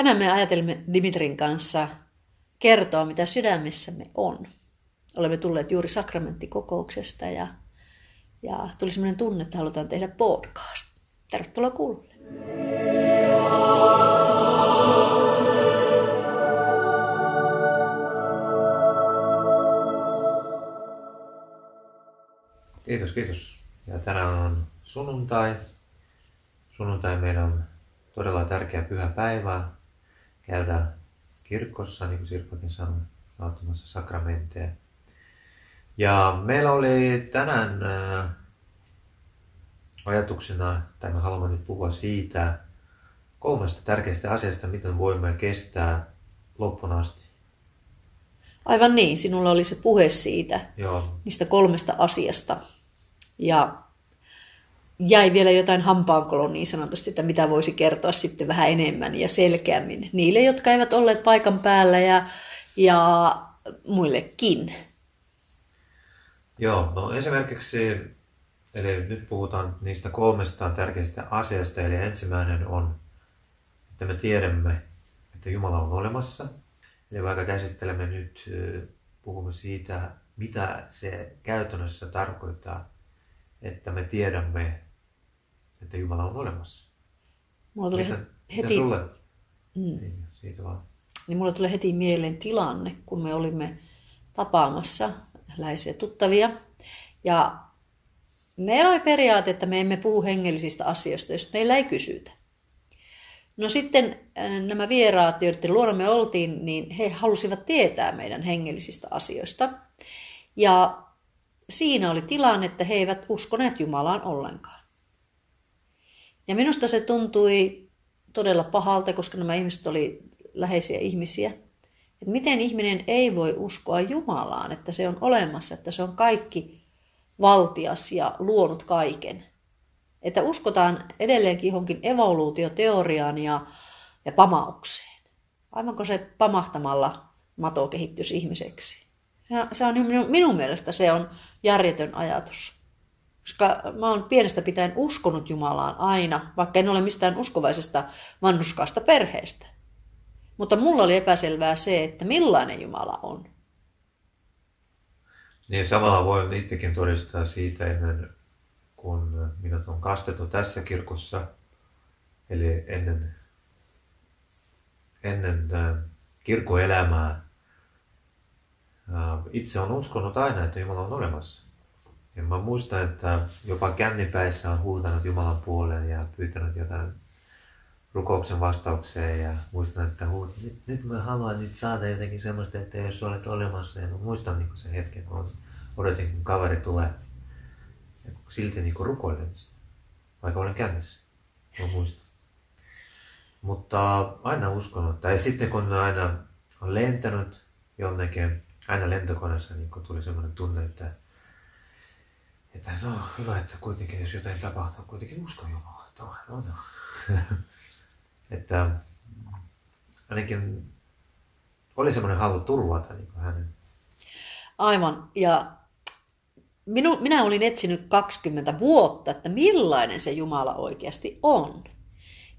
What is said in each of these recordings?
Tänään me ajatelimme Dimitrin kanssa kertoa, mitä sydämessämme on. Olemme tulleet juuri sakramenttikokouksesta ja, ja tuli sellainen tunne, että halutaan tehdä podcast. Tervetuloa kuulolle. Kiitos, kiitos. Ja tänään on sunnuntai. Sunnuntai meidän on todella tärkeä pyhä päivä käydä kirkossa, niin kuin Sirpakin sanoi, nauttimassa sakramenteja. Ja meillä oli tänään äh, ajatuksena, tai me haluamme nyt puhua siitä kolmesta tärkeästä asiasta, miten voimme kestää loppuun asti. Aivan niin, sinulla oli se puhe siitä, Joo, niistä kolmesta asiasta. Ja jäi vielä jotain hampaankoloon niin sanotusti, että mitä voisi kertoa sitten vähän enemmän ja selkeämmin niille, jotka eivät olleet paikan päällä ja, ja muillekin. Joo, no esimerkiksi, eli nyt puhutaan niistä kolmesta tärkeästä asiasta, eli ensimmäinen on, että me tiedämme, että Jumala on olemassa. Eli vaikka käsittelemme nyt, puhumme siitä, mitä se käytännössä tarkoittaa, että me tiedämme, että Jumala on olemassa. Mulla tuli Mitä, heti, mitä sulle? Mm. Niin, siitä vaan. niin mulla tuli heti mieleen tilanne, kun me olimme tapaamassa läheisiä tuttavia. Ja meillä oli periaate, että me emme puhu hengellisistä asioista, jos meillä ei kysytä. No sitten äh, nämä vieraat, joiden luona me oltiin, niin he halusivat tietää meidän hengellisistä asioista. Ja siinä oli tilanne, että he eivät uskoneet Jumalaan ollenkaan. Ja minusta se tuntui todella pahalta, koska nämä ihmiset oli läheisiä ihmisiä. Että miten ihminen ei voi uskoa Jumalaan, että se on olemassa, että se on kaikki valtias ja luonut kaiken. Että uskotaan edelleenkin johonkin evoluutioteoriaan ja, ja pamaukseen. Aivan kun se pamahtamalla mato kehittyisi ihmiseksi. Se- Se on minun, minun mielestä se on järjetön ajatus. Koska mä oon pienestä pitäen uskonut Jumalaan aina, vaikka en ole mistään uskovaisesta vanhuskaasta perheestä. Mutta mulla oli epäselvää se, että millainen Jumala on. Niin samalla voin itsekin todistaa siitä ennen kun minut on kastettu tässä kirkossa, eli ennen, ennen äh, kirkkoelämää. Äh, itse on uskonut aina, että Jumala on olemassa. Ja mä muistan, että jopa kännipäissä on huutanut Jumalan puoleen ja pyytänyt jotain rukouksen vastaukseen ja muistan, että huut, nyt, nyt mä haluan nyt saada jotenkin semmoista, että jos olet olemassa, ja mä muistan niin sen hetken, kun odotin, kun kaveri tulee. Ja silti niin rukoilen sitä, vaikka olen kännissä. Mä muistan. Mutta aina uskonut. Tai sitten kun aina on lentänyt jonnekin, aina lentokoneessa niin tuli semmoinen tunne, että, että no hyvä, että kuitenkin jos jotain tapahtuu, kuitenkin uskon Jumalaa. No, no, no. että ainakin oli semmoinen halu turvata niin hänen. Aivan. Ja minu, minä olin etsinyt 20 vuotta, että millainen se Jumala oikeasti on.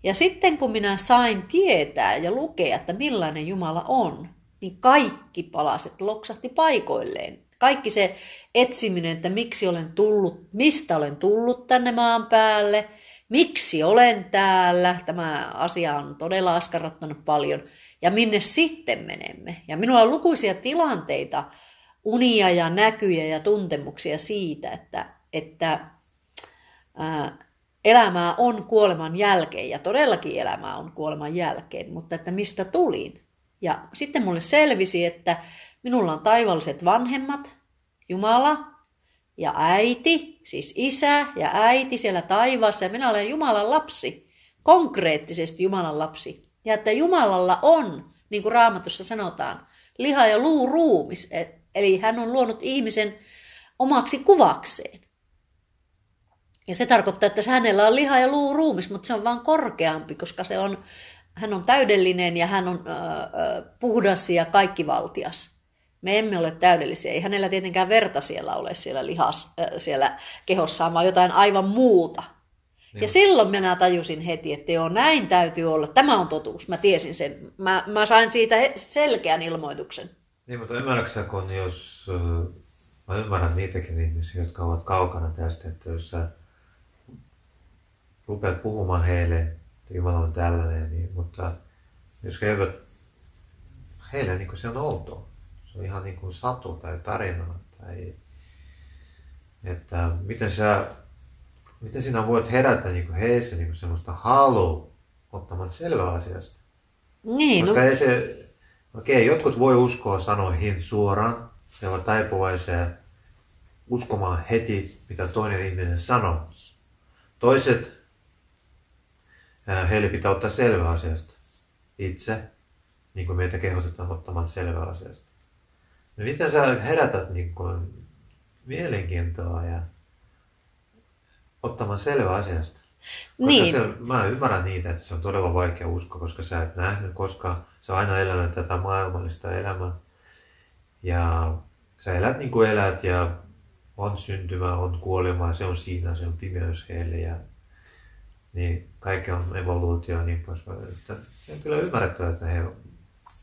Ja sitten kun minä sain tietää ja lukea, että millainen Jumala on, niin kaikki palaset loksahti paikoilleen. Kaikki se etsiminen, että miksi olen tullut, mistä olen tullut tänne maan päälle, miksi olen täällä, tämä asia on todella askarrattanut paljon, ja minne sitten menemme. Ja minulla on lukuisia tilanteita, unia ja näkyjä ja tuntemuksia siitä, että, että ää, elämää on kuoleman jälkeen ja todellakin elämää on kuoleman jälkeen, mutta että mistä tulin. Ja sitten mulle selvisi, että minulla on taivalliset vanhemmat, Jumala ja äiti, siis isä ja äiti siellä taivaassa ja minä olen Jumalan lapsi, konkreettisesti Jumalan lapsi. Ja että Jumalalla on, niin kuin raamatussa sanotaan, liha ja luu ruumis, eli hän on luonut ihmisen omaksi kuvakseen. Ja se tarkoittaa, että hänellä on liha ja luu ruumis, mutta se on vaan korkeampi, koska se on, hän on täydellinen ja hän on äh, puhdas ja kaikkivaltias. Me emme ole täydellisiä. Ei hänellä tietenkään verta siellä ole siellä lihas, äh, siellä kehossaan, vaan jotain aivan muuta. Ja silloin minä tajusin heti, että joo, näin täytyy olla. Tämä on totuus. Mä tiesin sen. Mä, mä sain siitä selkeän ilmoituksen. Niin, mutta ymmärräksä, kun jos... äh, Mä ymmärrän niitäkin ihmisiä, jotka ovat kaukana tästä, että jos sä rupeat puhumaan heille, että Jumala on tällainen, niin, mutta jos he eivät, heille niin se on outoa. Se on ihan niin kuin satu tai tarina. Tai, että miten sä, miten sinä voit herätä niin kuin heissä niin kuin semmoista halua ottamaan selvä asiasta. Niin, no, Koska ei se, okei, jotkut voi uskoa sanoihin suoraan, ne ovat taipuvaisia uskomaan heti, mitä toinen ihminen sanoo. Toiset, heille pitää ottaa selvä asiasta itse, niin kuin meitä kehotetaan ottamaan selvä asiasta. No miten sä herätät niin kuin, mielenkiintoa ja ottamaan selvä asiasta? Koska Niin. se, mä ymmärrän niitä, että se on todella vaikea uskoa, koska sä et nähnyt koskaan, sä aina elänyt tätä maailmallista elämää. Ja sä elät niin kuin elät ja on syntymä, on kuolema ja se on siinä, se on pimeys heille ja niin kaikki on evoluutio ja niin poispäin. Se on kyllä ymmärrettävä, että he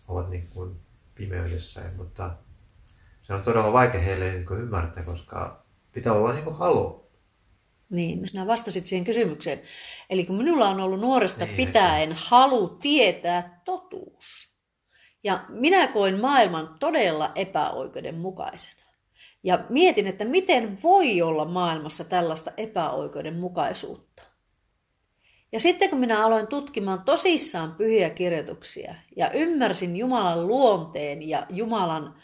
ovat niin kuin pimeydessä, mutta se on todella vaikea heille niin ymmärtää, koska pitää olla niin kuin halu. Niin, no sinä vastasit siihen kysymykseen. Eli kun minulla on ollut nuoresta Niin, pitäen halu tietää totuus. Ja minä koin maailman todella epäoikeudenmukaisena. Ja mietin, että miten voi olla maailmassa tällaista epäoikeudenmukaisuutta. Ja sitten kun minä aloin tutkimaan tosissaan pyhiä kirjoituksia ja ymmärsin Jumalan luonteen ja Jumalan, ää,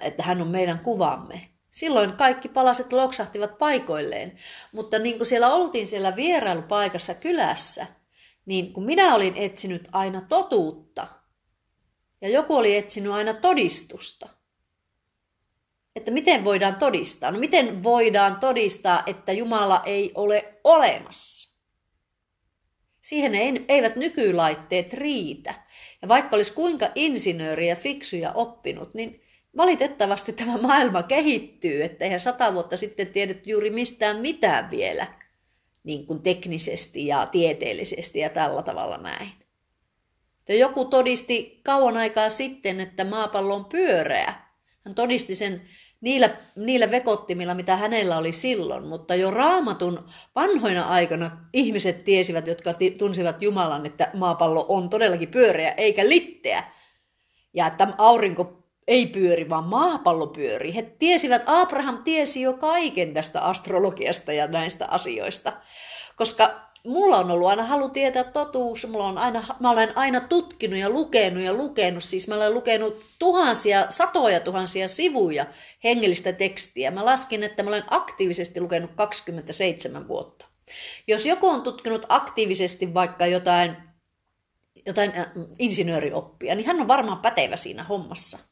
että hän on meidän kuvamme, silloin kaikki palaset loksahtivat paikoilleen. Mutta niin kuin siellä oltiin siellä vierailupaikassa kylässä, niin kun minä olin etsinyt aina totuutta ja joku oli etsinyt aina todistusta, että miten voidaan todistaa? No miten voidaan todistaa, että Jumala ei ole olemassa? Siihen ei, eivät nykylaitteet riitä. Ja vaikka olisi kuinka insinööri ja fiksuja oppinut, niin valitettavasti tämä maailma kehittyy, että eihän sata vuotta sitten tiedetty juuri mistään mitään vielä niin kuin teknisesti ja tieteellisesti ja tällä tavalla näin. Ja joku todisti kauan aikaa sitten, että maapallo on pyöreä. Hän todisti sen niillä, niillä vekottimilla, mitä hänellä oli silloin, mutta jo raamatun vanhoina aikana ihmiset tiesivät, jotka tunsivat Jumalan, että maapallo on todellakin pyöreä eikä litteä. Ja että aurinko ei pyöri, vaan maapallo pyöri. He tiesivät, Abraham tiesi jo kaiken tästä astrologiasta ja näistä asioista, koska mulla on ollut aina halu tietää totuus, mulla on aina, mä olen aina tutkinut ja lukenut ja lukenut, siis mä olen lukenut tuhansia, satoja tuhansia sivuja hengellistä tekstiä. Mä laskin, että mä olen aktiivisesti lukenut 27 vuotta. Jos joku on tutkinut aktiivisesti vaikka jotain, jotain äh, insinöörioppia, niin hän on varmaan pätevä siinä hommassa.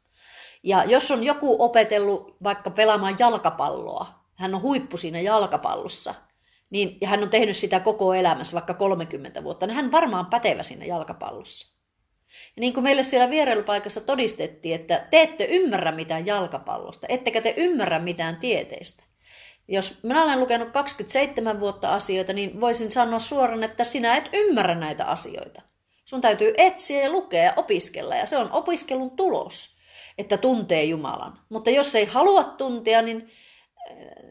Ja jos on joku opetellut vaikka pelaamaan jalkapalloa, hän on huippu siinä jalkapallossa, niin, ja hän on tehnyt sitä koko elämässä, vaikka 30 vuotta, niin hän varmaan pätevä siinä jalkapallossa. Ja niin kuin meille siellä vierailupaikassa todistettiin, että te ette ymmärrä mitään jalkapallosta, ettekä te ymmärrä mitään tieteistä. Jos minä olen lukenut 27 vuotta asioita, niin voisin sanoa suoraan, että sinä et ymmärrä näitä asioita. Sun täytyy etsiä ja lukea ja opiskella, ja se on opiskelun tulos, että tuntee Jumalan. Mutta jos ei halua tuntea, niin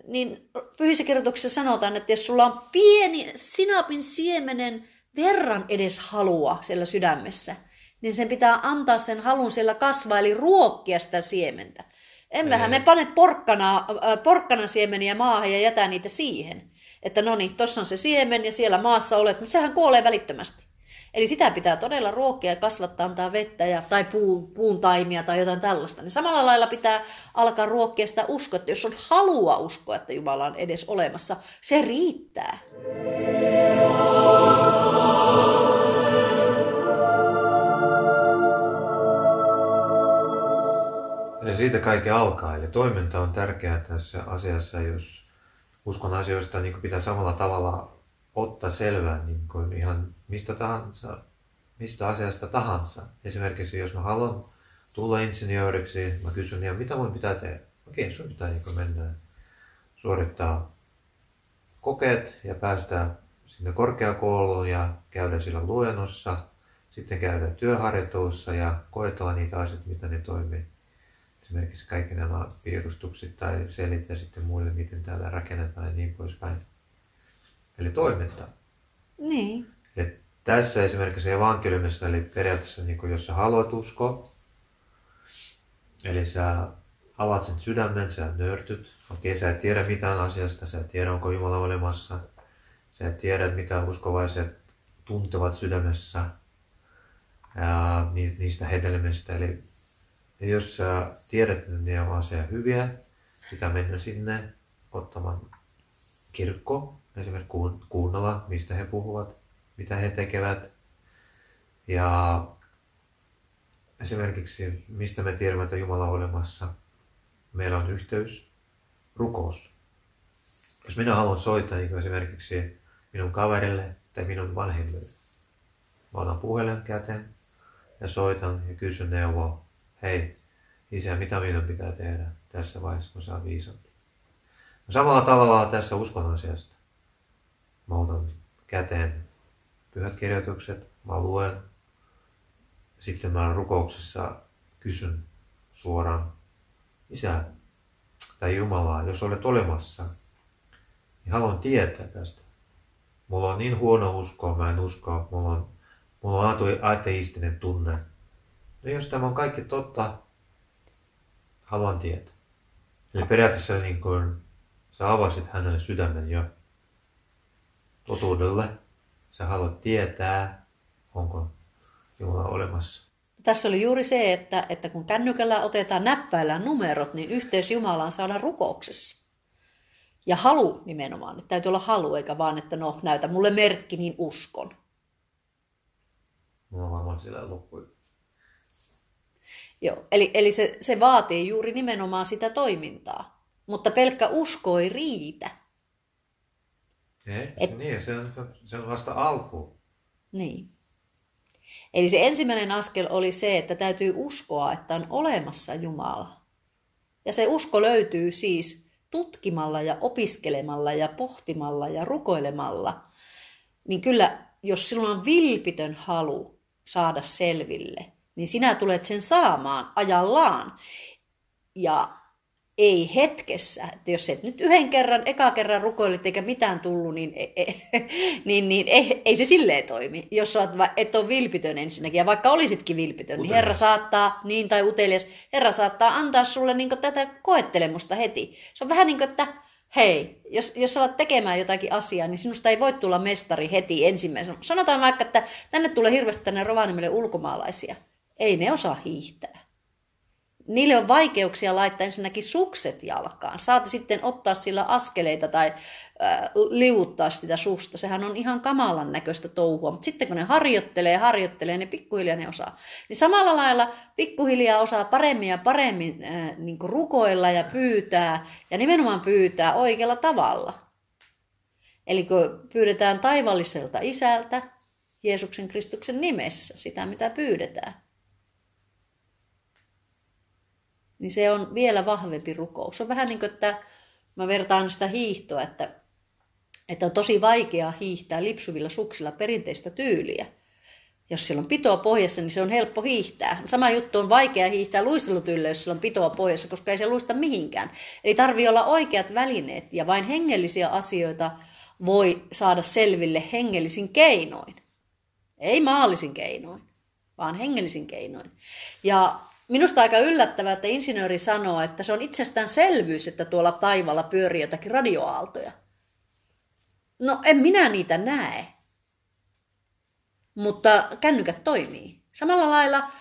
niin pyhissä kirjoituksissa sanotaan, että jos sulla on pieni sinapin siemenen verran edes halua siellä sydämessä, niin sen pitää antaa sen halun siellä kasvaa, eli ruokkia sitä siementä. Emmehän me pane porkkana, äh, porkkana siemeniä maahan ja jätä niitä siihen. Että no niin, tuossa on se siemen ja siellä maassa olet, mutta sehän kuolee välittömästi. Eli sitä pitää todella ruokkia ja kasvattaa, antaa vettä ja, tai puun, puun taimia tai jotain tällaista. Niin samalla lailla pitää alkaa ruokkia sitä uskoa, että jos on halua uskoa, että Jumala on edes olemassa, se riittää. Eli siitä kaikki alkaa. Eli toiminta on tärkeää tässä asiassa, jos uskon asioista niin pitää samalla tavalla ottaa selvää niin kuin ihan mistä tahansa, mistä asiasta tahansa. Esimerkiksi jos mä haluan tulla insinööriksi, mä kysyn, ja mitä mun pitää tehdä? Okei, sun pitää niin mennä suorittaa kokeet ja päästä sinne korkeakouluun ja käydä sillä luennossa, sitten käydä työharjoittelussa ja koetella niitä asioita, mitä ne toimii. Esimerkiksi kaikki nämä piirustukset tai selittää sitten muille, miten täällä rakennetaan ja niin poispäin. Eli toimintaa. Niin. Eli tässä esimerkiksi evankeliumissa, eli periaatteessa niin kuin jos sä haluat uskoa, eli sä avaat sen sydämen, sä nörtyt. Okei, sä et tiedä mitään asiasta, sä et tiedä onko Jumala olemassa. Sä et tiedä mitä uskovaiset tuntevat sydämessä ja niistä hedelmistä. Eli jos sä tiedät, että ne on asia hyviä, sitä mennä sinne ottamaan kirkko, esimerkiksi kuunnella, mistä he puhuvat, mitä he tekevät. Ja esimerkiksi, mistä me tiedämme, että Jumala on olemassa, meillä on yhteys, rukous. Jos minä haluan soittaa niin esimerkiksi minun kaverille tai minun vanhemmille, mä otan puhelin käteen ja soitan ja kysyn neuvoa. Hei, isä, mitä minun pitää tehdä tässä vaiheessa, kun saa viisampi? No samalla tavalla tässä uskon asiasta. Mä otan käteen pyhät kirjoitukset, mä luen. Sitten mä rukouksessa kysyn suoraan, Isä tai Jumalaa, jos olet olemassa, niin haluan tietää tästä. Mulla on niin huono usko, mä en usko, mulla on, mulla on ateistinen tunne. No jos tämä on kaikki totta, haluan tietää. Eli periaatteessa niin kuin sä avasit hänelle sydämen jo totuudelle. Sä haluat tietää, onko Jumala olemassa. Tässä oli juuri se, että, että kun kännykällä otetaan, näppäillään numerot, niin yhteys Jumalaan saadaan rukouksessa. Ja halu nimenomaan, että täytyy olla halu, eikä vaan, että no näytä mulle merkki, niin uskon. Mulla on varmaan sillä loppui. Joo, eli, eli se, se vaatii juuri nimenomaan sitä toimintaa. Mutta pelkkä usko ei riitä. Ei, Et, niin, se on, se on vasta alku. Niin. Eli se ensimmäinen askel oli se, että täytyy uskoa, että on olemassa Jumala. Ja se usko löytyy siis tutkimalla ja opiskelemalla ja pohtimalla ja rukoilemalla. Niin kyllä, jos sinulla on vilpitön halu saada selville, niin sinä tulet sen saamaan ajallaan. Ja ei hetkessä. Että jos et nyt yhden kerran, eka kerran rukoilit eikä mitään tullut, niin, e, e, niin, niin ei, ei se silleen toimi. Jos olet, et ole vilpitön ensinnäkin, ja vaikka olisitkin vilpitön, niin Herra saattaa, niin tai utelias, Herra saattaa antaa sulle niin tätä koettelemusta heti. Se on vähän niin kuin, että hei, jos, jos alat tekemään jotakin asiaa, niin sinusta ei voi tulla mestari heti ensimmäisenä. Sanotaan vaikka, että tänne tulee hirveästi tänne Rovaniemelle ulkomaalaisia. Ei ne osaa hiihtää niille on vaikeuksia laittaa ensinnäkin sukset jalkaan. Saati sitten ottaa sillä askeleita tai äh, liuttaa sitä susta. Sehän on ihan kamalan näköistä touhua. Mutta sitten kun ne harjoittelee ja harjoittelee, ne pikkuhiljaa ne osaa. Niin samalla lailla pikkuhiljaa osaa paremmin ja paremmin äh, niin rukoilla ja pyytää. Ja nimenomaan pyytää oikealla tavalla. Eli kun pyydetään taivalliselta isältä Jeesuksen Kristuksen nimessä sitä, mitä pyydetään niin se on vielä vahvempi rukous. Se on vähän niin kuin, että mä vertaan sitä hiihtoa, että, että on tosi vaikea hiihtää lipsuvilla suksilla perinteistä tyyliä. Jos siellä on pitoa pohjassa, niin se on helppo hiihtää. Sama juttu on vaikea hiihtää luistelutyllä, jos siellä on pitoa pohjassa, koska ei se luista mihinkään. Eli tarvii olla oikeat välineet ja vain hengellisiä asioita voi saada selville hengellisin keinoin. Ei maallisin keinoin, vaan hengellisin keinoin. Ja Minusta aika yllättävää, että insinööri sanoo, että se on itsestäänselvyys, että tuolla taivaalla pyörii jotakin radioaaltoja. No en minä niitä näe. Mutta kännykät toimii. Samalla lailla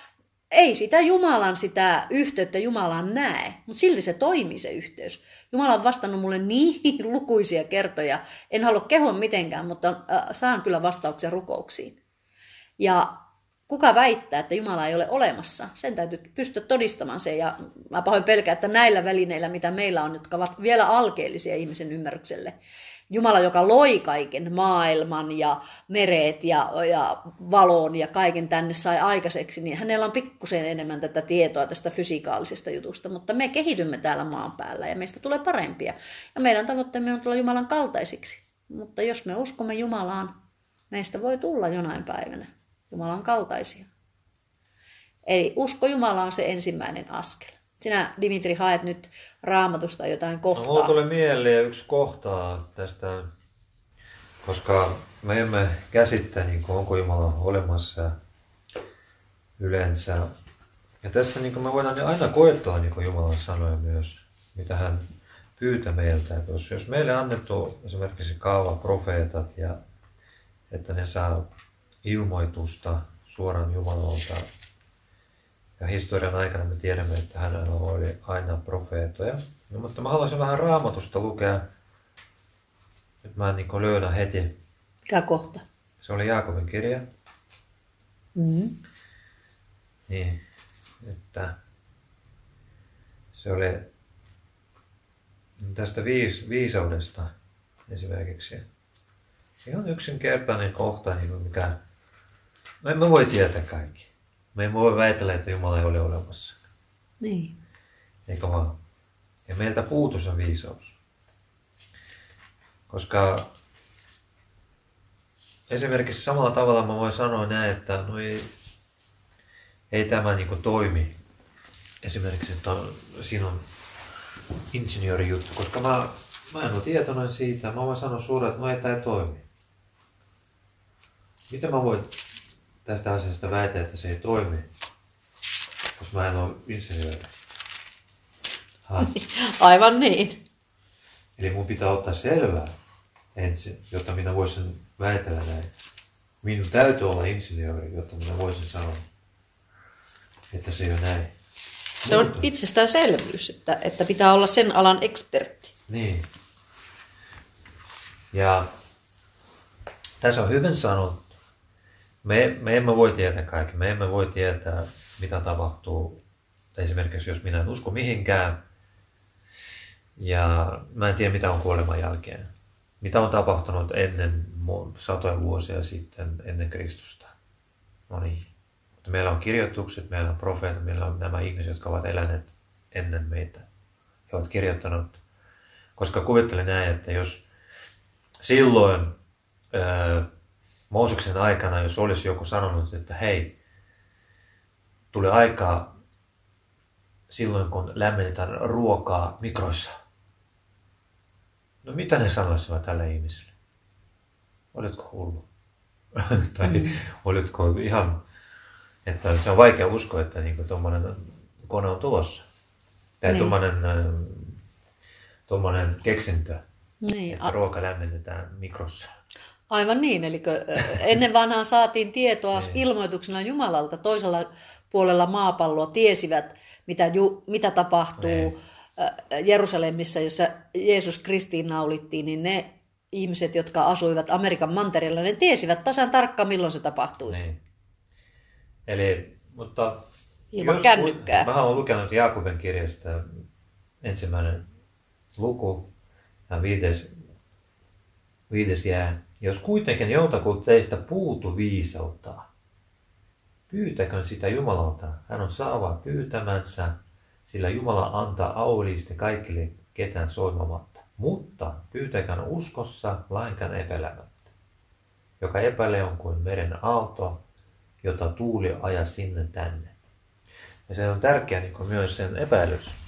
ei sitä Jumalan sitä yhteyttä Jumalaan näe, mutta silti se toimii se yhteys. Jumala on vastannut mulle niin lukuisia kertoja. En halua kehua mitenkään, mutta äh, saan kyllä vastauksia rukouksiin. Ja kuka väittää, että Jumala ei ole olemassa, sen täytyy pystyä todistamaan se. Ja mä pahoin pelkään, että näillä välineillä, mitä meillä on, jotka ovat vielä alkeellisia ihmisen ymmärrykselle, Jumala, joka loi kaiken maailman ja meret ja, ja valon ja kaiken tänne sai aikaiseksi, niin hänellä on pikkusen enemmän tätä tietoa tästä fysikaalisesta jutusta, mutta me kehitymme täällä maan päällä ja meistä tulee parempia. Ja meidän tavoitteemme on tulla Jumalan kaltaisiksi. Mutta jos me uskomme Jumalaan, meistä voi tulla jonain päivänä Jumalan kaltaisia. Eli usko Jumalaan on se ensimmäinen askel. Sinä, Dimitri, haet nyt raamatusta jotain kohtaa. No, tulee mieleen yksi kohtaa tästä, koska me emme käsittää, niin kuin, onko Jumala olemassa yleensä. Ja tässä niin me voidaan aina koettaa niin Jumalan sanoja myös, mitä hän pyytää meiltä. Että jos, jos meille annettu esimerkiksi kaava profeetat ja että ne saa ilmoitusta suoraan Jumalalta ja historian aikana me tiedämme, että hänellä oli aina profeetoja. No, mutta mä haluaisin vähän raamatusta lukea. Nyt mä en niin löydä heti. Mikä kohta? Se oli Jaakobin kirja. Mm-hmm. Niin, että se oli tästä viis, viisaudesta esimerkiksi. Ihan yksinkertainen kohta, niin mikä... Me emme voi tietää kaikki. Me emme voi väitellä, että Jumala ei ole olemassa. Niin. Eikö vaan? Ja meiltä puutu se viisaus. Koska esimerkiksi samalla tavalla mä voin sanoa näin, että no ei, ei tämä niin toimi. Esimerkiksi, että sinun insinöörijuttu, koska mä, mä en ole tietoinen siitä. Mä voin sanoa suoraan, että no ei tämä toimi. Miten mä voin tästä asiasta väitä, että se ei toimi, koska mä en ole insinööri. Ha. Aivan niin. Eli mun pitää ottaa selvää ensin, jotta minä voisin väitellä näin. Minun täytyy olla insinööri, jotta minä voisin sanoa, että se ei ole näin. Se on itsestäänselvyys, että, että pitää olla sen alan ekspertti. Niin. Ja tässä on hyvin sanottu, me, me emme voi tietää kaikki. Me emme voi tietää, mitä tapahtuu. Esimerkiksi jos minä en usko mihinkään, ja mä en tiedä, mitä on kuoleman jälkeen. Mitä on tapahtunut ennen satoja vuosia sitten, ennen Kristusta. No niin. Mutta meillä on kirjoitukset, meillä on profeetat, meillä on nämä ihmiset, jotka ovat eläneet ennen meitä. He ovat kirjoittanut, koska kuvittelen näin, että jos silloin Mooseksen aikana, jos olisi joku sanonut, että hei, tulee aikaa silloin, kun lämmitetään ruokaa mikroissa. No mitä ne sanoisivat tälle ihmiselle? Oletko hullu? tai mm. oletko ihan, että se on vaikea uskoa, että niin tuommoinen kone on tulossa. Tai niin. tuommoinen, tuommoinen keksintö, niin. että ruoka lämmitetään mikrossa. Aivan niin, eli ennen vanhaan saatiin tietoa niin. ilmoituksena Jumalalta. Toisella puolella maapalloa tiesivät, mitä, ju, mitä tapahtuu niin. Jerusalemissa, jossa Jeesus Kristiin naulittiin, niin ne ihmiset, jotka asuivat Amerikan mantereella, ne tiesivät tasan tarkkaan, milloin se tapahtui. Niin. Eli, mutta... Ilman jos, kännykkää. Mä olen lukenut Jaakoben kirjasta ensimmäinen luku ja viides, viides jää. Jos kuitenkin joltakulta teistä puutu viisautta, pyytäkön sitä Jumalalta. Hän on saava pyytämänsä, sillä Jumala antaa auliiste kaikille ketään soimamatta. Mutta pyytäkään uskossa lainkaan epäilemättä. Joka epäilee on kuin meren aalto, jota tuuli aja sinne tänne. Ja se on tärkeä niin myös sen epäilys.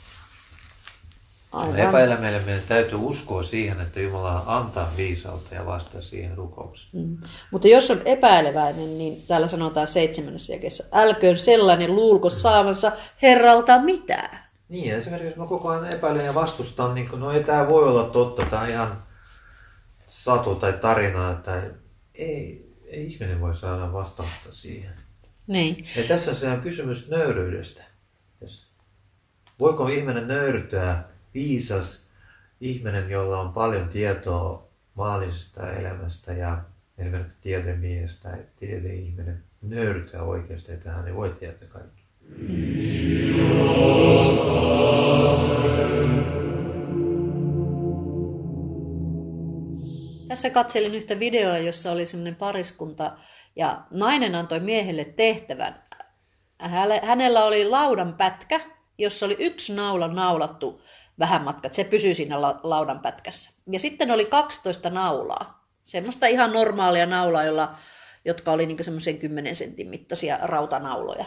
Aivan. Epäilemällä meidän täytyy uskoa siihen, että Jumala antaa viisautta ja vastaa siihen rukoukseen. Mm. Mutta jos on epäileväinen, niin täällä sanotaan seitsemännessä jakessa, älköön sellainen luulko saavansa Herralta mitään. Niin, esimerkiksi mä koko ajan epäilen ja vastustan, niin kun, no ei tämä voi olla totta, tämä on ihan satu tai tarina, että ei, ei ihminen voi saada vastausta siihen. Niin. Ja tässä se on kysymys nöyryydestä. Voiko ihminen nöyrtyä viisas ihminen, jolla on paljon tietoa maallisesta elämästä ja esimerkiksi tiedemiehestä tai tiedeihminen nöyrtyä oikeasti, että hän ei voi tietää kaikki. Tässä katselin yhtä videoa, jossa oli semmoinen pariskunta ja nainen antoi miehelle tehtävän. Hänellä oli laudan pätkä, jossa oli yksi naula naulattu vähän matkat. Se pysyy siinä laudan pätkässä. Ja sitten oli 12 naulaa. Semmoista ihan normaalia naulaa, jolla, jotka oli niin semmoisen 10 sentin mittaisia rautanauloja.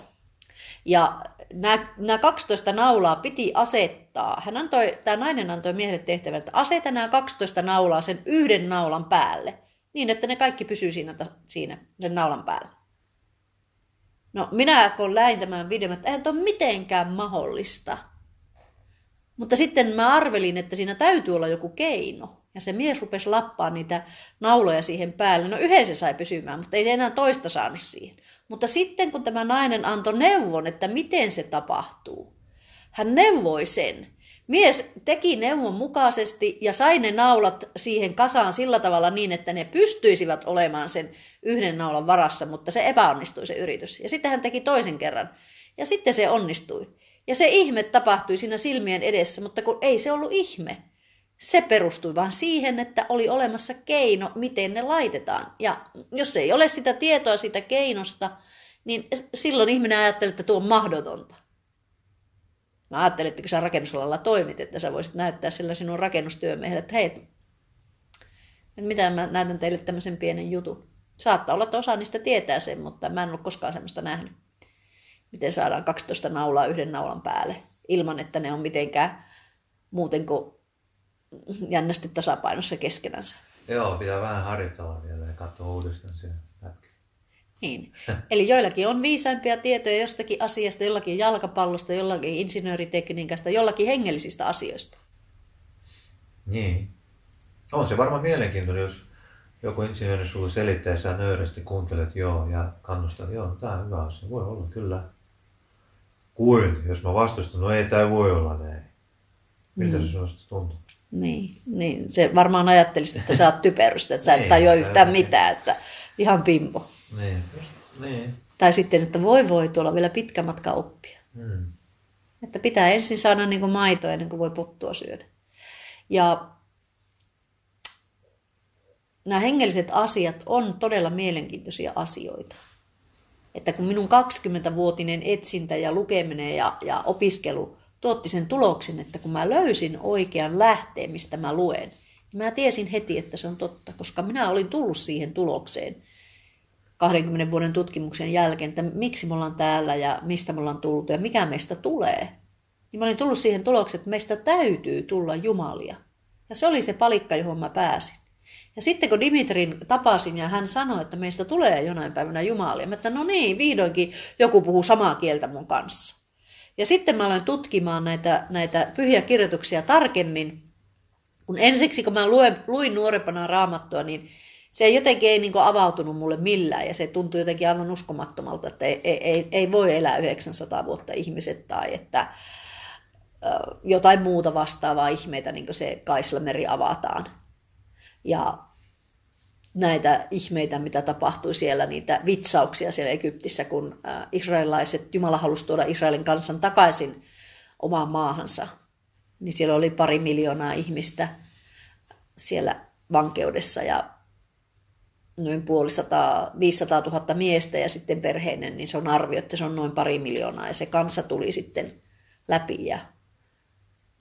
Ja nämä, nämä 12 naulaa piti asettaa. Hän antoi, tämä nainen antoi miehelle tehtävän, että aseta nämä 12 naulaa sen yhden naulan päälle, niin että ne kaikki pysyy siinä, siinä sen naulan päällä. No minä kun läin tämän videon, että eihän ole mitenkään mahdollista. Mutta sitten mä arvelin, että siinä täytyy olla joku keino. Ja se mies rupesi lappaa niitä nauloja siihen päälle. No yhden se sai pysymään, mutta ei se enää toista saanut siihen. Mutta sitten kun tämä nainen antoi neuvon, että miten se tapahtuu, hän neuvoi sen. Mies teki neuvon mukaisesti ja sai ne naulat siihen kasaan sillä tavalla niin, että ne pystyisivät olemaan sen yhden naulan varassa, mutta se epäonnistui se yritys. Ja sitten hän teki toisen kerran. Ja sitten se onnistui. Ja se ihme tapahtui siinä silmien edessä, mutta kun ei se ollut ihme. Se perustui vain siihen, että oli olemassa keino, miten ne laitetaan. Ja jos ei ole sitä tietoa siitä keinosta, niin silloin ihminen ajattelee, että tuo on mahdotonta. Mä ajattelin, että kun sä rakennusalalla toimit, että sä voisit näyttää sillä sinun rakennustyömiehelle, että hei, mitä mä näytän teille tämmöisen pienen jutun. Saattaa olla, että osa niistä tietää sen, mutta mä en ole koskaan semmoista nähnyt. Miten saadaan 12 naulaa yhden naulan päälle, ilman että ne on mitenkään muuten kuin jännästi tasapainossa keskenänsä. Joo, pitää vähän harjoitella vielä ja katsoa uudestaan sen pätkä. Niin. Eli joillakin on viisaimpia tietoja jostakin asiasta, jollakin jalkapallosta, jollakin insinööritekniikasta, jollakin hengellisistä asioista. Niin. On se varmaan mielenkiintoinen, jos joku insinööri sulle selittää ja sä nöyrästi kuuntelet joo ja kannustat, joo, tämä on hyvä asia. Voi olla, kyllä. Kuin, jos mä vastustan, no ei tämä voi olla näin. Miltä mm. se sinusta tuntuu? Niin, niin, se varmaan ajattelisi, että sä oot typerystä, että sä et niin, tajua yhtään mitään, että ihan pimpo. Niin, niin. Tai sitten, että voi voi tuolla vielä pitkä matka oppia. Hmm. Että pitää ensin saada niin kuin maitoa ennen kuin voi pottua syödä. Ja nämä hengelliset asiat on todella mielenkiintoisia asioita. Että kun minun 20-vuotinen etsintä ja lukeminen ja, ja opiskelu tuotti sen tuloksen, että kun mä löysin oikean lähteen, mistä mä luen, niin mä tiesin heti, että se on totta, koska minä olin tullut siihen tulokseen – 20 vuoden tutkimuksen jälkeen, että miksi me ollaan täällä ja mistä me ollaan tullut ja mikä meistä tulee. Niin mä olin tullut siihen tulokseen, että meistä täytyy tulla Jumalia. Ja se oli se palikka, johon mä pääsin. Ja sitten kun Dimitrin tapasin ja hän sanoi, että meistä tulee jonain päivänä Jumalia, mä että no niin, vihdoinkin joku puhuu samaa kieltä mun kanssa. Ja sitten mä aloin tutkimaan näitä, näitä pyhiä kirjoituksia tarkemmin. Kun ensiksi, kun mä luin, luin nuorempana raamattua, niin se jotenkin ei niin avautunut mulle millään ja se tuntui jotenkin aivan uskomattomalta, että ei, ei, ei voi elää 900 vuotta ihmiset tai että jotain muuta vastaavaa ihmeitä, niin kuin se Kaislameri avataan. Ja näitä ihmeitä, mitä tapahtui siellä, niitä vitsauksia siellä Egyptissä, kun israelilaiset, Jumala halusi tuoda Israelin kansan takaisin omaan maahansa, niin siellä oli pari miljoonaa ihmistä siellä vankeudessa ja noin puolisataa, 500 000 miestä ja sitten perheinen, niin se on arvio, että se on noin pari miljoonaa. Ja se kansa tuli sitten läpi ja,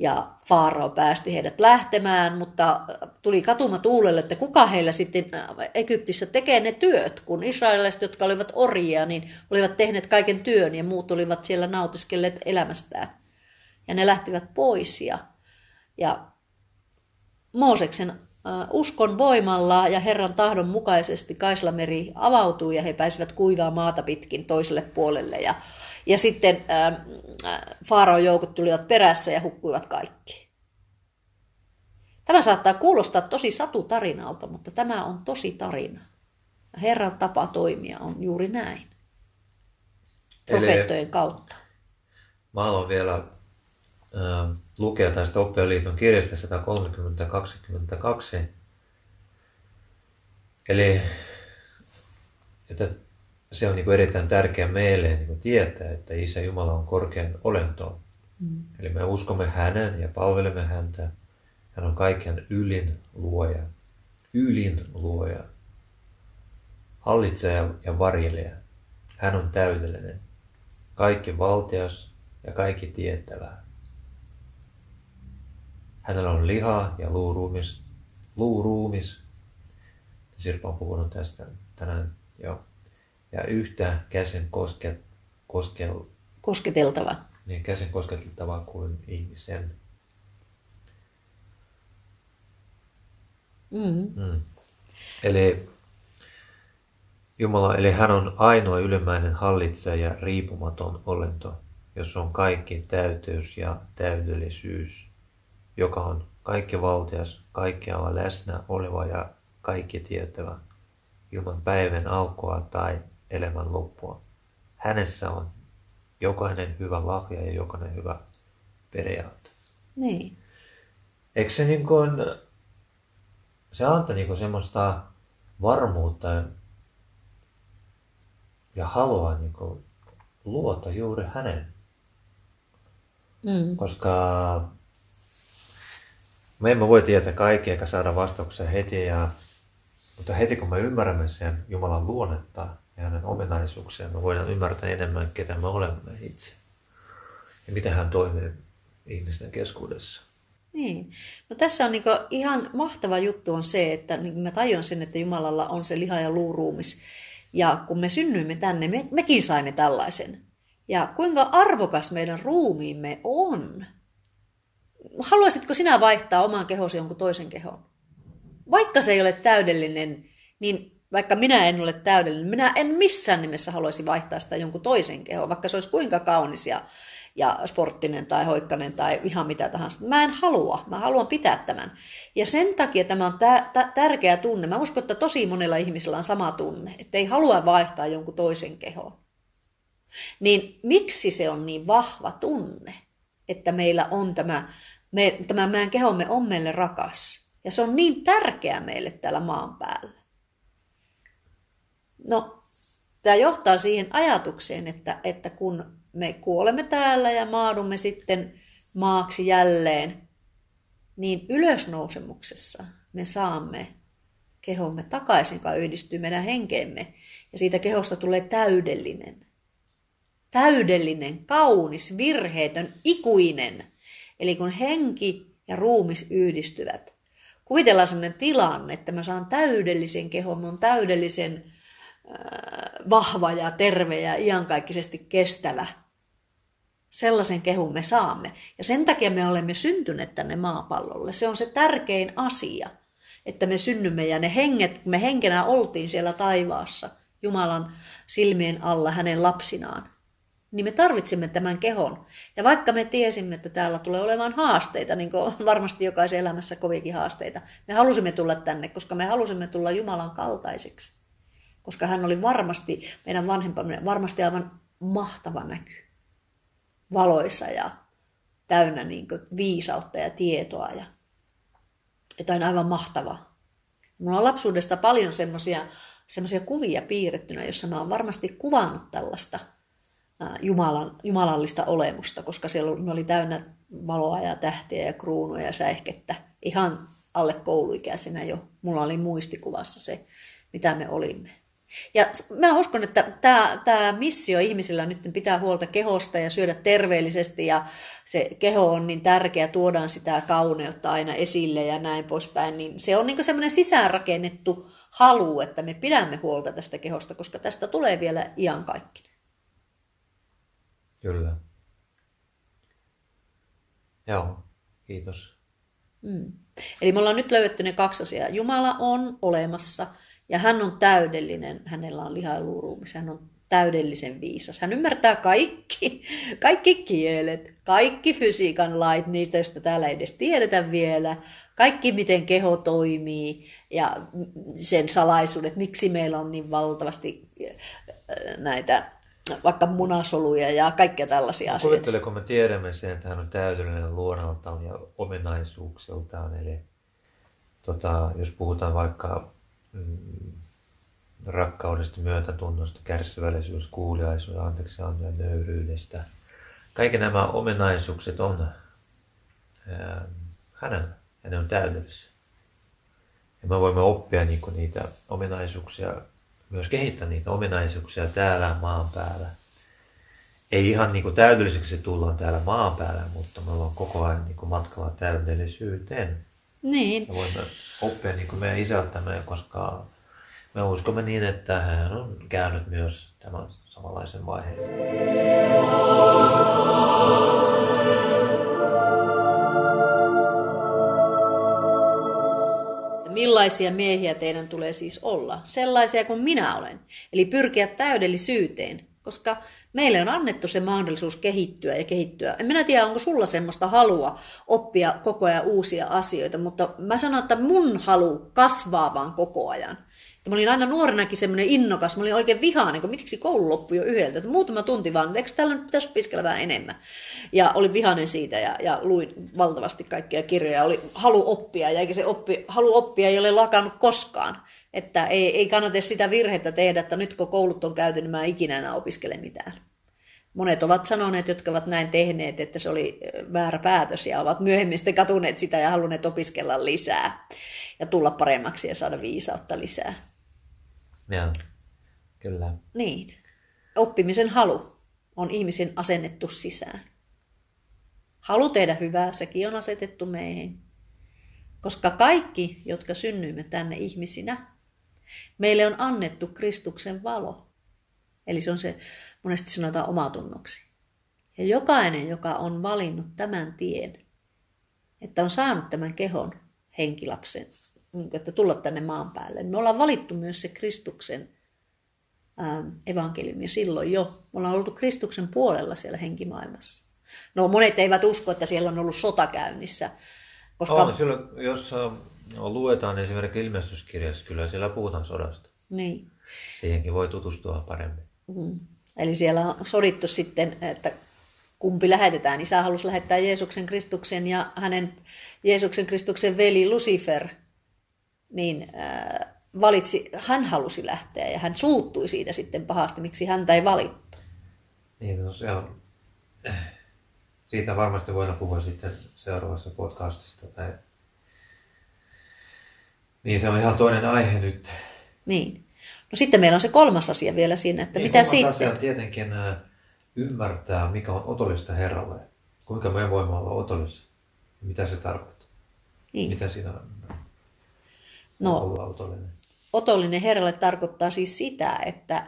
ja Faarao päästi heidät lähtemään, mutta tuli katuma tuulelle, että kuka heillä sitten Egyptissä tekee ne työt, kun israelilaiset, jotka olivat orjia, niin olivat tehneet kaiken työn ja muut olivat siellä nautiskelleet elämästään. Ja ne lähtivät pois ja, ja Mooseksen uskon voimalla ja Herran tahdon mukaisesti Kaislameri avautui ja he pääsivät kuivaa maata pitkin toiselle puolelle. Ja, ja sitten ää, Faaraon joukot tulivat perässä ja hukkuivat kaikki. Tämä saattaa kuulostaa tosi satutarinalta, mutta tämä on tosi tarina. Herran tapa toimia on juuri näin. Profeettojen kautta. Mä haluan vielä lukea tästä Oppioliiton kirjasta 130-22. Eli että se on niin erittäin tärkeä meille niin tietää, että Isä Jumala on korkean olento. Mm. Eli me uskomme hänen ja palvelemme häntä. Hän on kaiken ylin luoja. Ylin luoja. Hallitseja ja varjelija. Hän on täydellinen. Kaikki valtias ja kaikki tietävää. Hänellä on liha ja luuruumis, luuruumis. Sirpa on puhunut tästä tänään jo. Ja yhtä käsin koske, koskel, Kosketeltava. niin käsin kosketeltavaa kuin ihmisen. Mm. Mm. Eli Jumala, eli hän on ainoa ylimmäinen hallitsija ja riippumaton olento, jossa on kaikki täyteys ja täydellisyys, joka on kaikki valtias, kaikkialla läsnä oleva ja kaikki tietävä, ilman päivän alkua tai elämän loppua. Hänessä on jokainen hyvä lahja ja jokainen hyvä periaate. Niin. Eikö se niin kuin, se antaa niin kuin semmoista varmuutta ja halua niin kuin luota juuri hänen. Mm. Koska me emme voi tietää kaikkea eikä saada vastauksia heti, ja, mutta heti kun me ymmärrämme sen Jumalan luonnetta ja hänen ominaisuuksia, me voidaan ymmärtää enemmän, ketä me olemme itse. Ja miten hän toimii ihmisten keskuudessa. Niin. No tässä on niinku ihan mahtava juttu on se, että niin mä tajuan sen, että Jumalalla on se liha ja luuruumis. Ja kun me synnyimme tänne, me, mekin saimme tällaisen. Ja kuinka arvokas meidän ruumiimme on. Haluaisitko sinä vaihtaa oman kehosi jonkun toisen kehon? Vaikka se ei ole täydellinen, niin vaikka minä en ole täydellinen, minä en missään nimessä haluaisi vaihtaa sitä jonkun toisen kehon, vaikka se olisi kuinka kaunis ja, ja sporttinen tai hoikkanen tai ihan mitä tahansa. Mä en halua, mä haluan pitää tämän. Ja sen takia tämä on tä- tä- tärkeä tunne. Mä uskon, että tosi monella ihmisellä on sama tunne, että ei halua vaihtaa jonkun toisen kehon. Niin miksi se on niin vahva tunne, että meillä on tämä, me, tämä meidän kehomme on meille rakas. Ja se on niin tärkeä meille täällä maan päällä. No, tämä johtaa siihen ajatukseen, että, että kun me kuolemme täällä ja maadumme sitten maaksi jälleen, niin ylösnousemuksessa me saamme kehomme takaisin, joka yhdistyy meidän henkeemme. Ja siitä kehosta tulee täydellinen. Täydellinen, kaunis, virheetön, ikuinen. Eli kun henki ja ruumis yhdistyvät. Kuvitellaan sellainen tilanne, että mä saan täydellisen kehon, on täydellisen vahva ja terve ja iankaikkisesti kestävä. Sellaisen kehun me saamme. Ja sen takia me olemme syntyneet tänne maapallolle. Se on se tärkein asia, että me synnymme ja ne henget, me henkenä oltiin siellä taivaassa Jumalan silmien alla hänen lapsinaan, niin me tarvitsemme tämän kehon. Ja vaikka me tiesimme, että täällä tulee olemaan haasteita, niin kuin varmasti jokaisen elämässä kovikin haasteita, me halusimme tulla tänne, koska me halusimme tulla Jumalan kaltaiseksi koska hän oli varmasti, meidän vanhempamme, varmasti aivan mahtava näky. Valoissa ja täynnä niin viisautta ja tietoa ja jotain aivan mahtavaa. Mulla on lapsuudesta paljon semmoisia semmoisia kuvia piirrettynä, jossa mä oon varmasti kuvannut tällaista Jumalan, jumalallista olemusta, koska siellä oli, oli täynnä valoa ja tähtiä ja kruunuja ja säihkettä. Ihan alle kouluikäisenä jo mulla oli muistikuvassa se, mitä me olimme. Ja mä uskon, että tämä, tämä missio ihmisillä nyt pitää huolta kehosta ja syödä terveellisesti ja se keho on niin tärkeä, tuodaan sitä kauneutta aina esille ja näin poispäin, niin se on niin semmoinen sisäänrakennettu halu, että me pidämme huolta tästä kehosta, koska tästä tulee vielä iankaikkinen. Kyllä. Joo, kiitos. Mm. Eli me ollaan nyt löydetty ne kaksi asiaa. Jumala on olemassa ja hän on täydellinen. Hänellä on liha ja luuruumis. Hän on täydellisen viisas. Hän ymmärtää kaikki, kaikki kielet, kaikki fysiikan lait, niistä, joista täällä ei edes tiedetä vielä. Kaikki, miten keho toimii ja sen salaisuudet, miksi meillä on niin valtavasti äh, näitä vaikka munasoluja ja kaikkea tällaisia asioita. Kuvittele, kun me tiedämme sen, että hän on täydellinen luonnoltaan ja ominaisuuksiltaan. Eli tota, jos puhutaan vaikka rakkaudesta, myötätunnosta, kärsivällisyys, kuuliaisuus, anteeksi ja nöyryydestä. Kaikki nämä ominaisuukset on ää, hänellä ja ne on täydellisiä. Ja me voimme oppia niinku niitä ominaisuuksia, myös kehittää niitä ominaisuuksia täällä maan päällä. ei ihan niin kuin täydelliseksi tullaan täällä maan päällä, mutta me ollaan koko ajan niin kuin matkalla täydellisyyteen. Niin. Ja voimme oppia niin kuin meidän isältämme, koska me uskomme niin, että hän on käynyt myös tämän samanlaisen vaiheen. Millaisia miehiä teidän tulee siis olla? Sellaisia kuin minä olen. Eli pyrkiä täydellisyyteen, koska meille on annettu se mahdollisuus kehittyä ja kehittyä. En minä tiedä, onko sulla semmoista halua oppia koko ajan uusia asioita, mutta mä sanon, että mun halu kasvaa vaan koko ajan. Mä olin aina nuorenakin semmoinen innokas, mä olin oikein vihainen, kun mitiksi koulu loppui jo yhdeltä, että muutama tunti vaan, eikö tällä nyt pitäisi opiskella vähän enemmän. Ja olin vihainen siitä ja, ja luin valtavasti kaikkia kirjoja, oli halu oppia ja eikä se oppi, halu oppia ei ole lakannut koskaan. Että ei, ei kannata sitä virhettä tehdä, että nyt kun koulut on käyty, niin mä ikinä enää opiskele mitään. Monet ovat sanoneet, jotka ovat näin tehneet, että se oli väärä päätös ja ovat myöhemmin sitten katuneet sitä ja halunneet opiskella lisää ja tulla paremmaksi ja saada viisautta lisää. Joo, kyllä. Niin. Oppimisen halu on ihmisen asennettu sisään. Halu tehdä hyvää, sekin on asetettu meihin. Koska kaikki, jotka synnyimme tänne ihmisinä, meille on annettu Kristuksen valo. Eli se on se, monesti sanotaan omatunnoksi. Ja jokainen, joka on valinnut tämän tien, että on saanut tämän kehon henkilapsen, että tulla tänne maan päälle. Me ollaan valittu myös se Kristuksen evankeliumi silloin jo. Me ollaan oltu Kristuksen puolella siellä henkimaailmassa. No monet eivät usko, että siellä on ollut sota käynnissä. Koska... On, silloin, jos luetaan esimerkiksi ilmestyskirjassa, kyllä siellä puhutaan sodasta. Niin. Siihenkin voi tutustua paremmin. Mm. Eli siellä on sodittu sitten, että kumpi lähetetään. Isä halusi lähettää Jeesuksen Kristuksen ja hänen Jeesuksen Kristuksen veli Lucifer – niin äh, valitsi, hän halusi lähteä ja hän suuttui siitä sitten pahasti, miksi häntä ei valittu. Niin, no se on, siitä varmasti voidaan puhua sitten seuraavassa podcastista. Tai... Niin, se on ihan toinen aihe nyt. Niin. No sitten meillä on se kolmas asia vielä siinä, että niin, mitä sitten... asia on tietenkin äh, ymmärtää, mikä on otollista Herralle. Kuinka me voimme olla otollisia. Mitä se tarkoittaa. Niin. Mitä siinä on No, otollinen? otollinen Herralle tarkoittaa siis sitä, että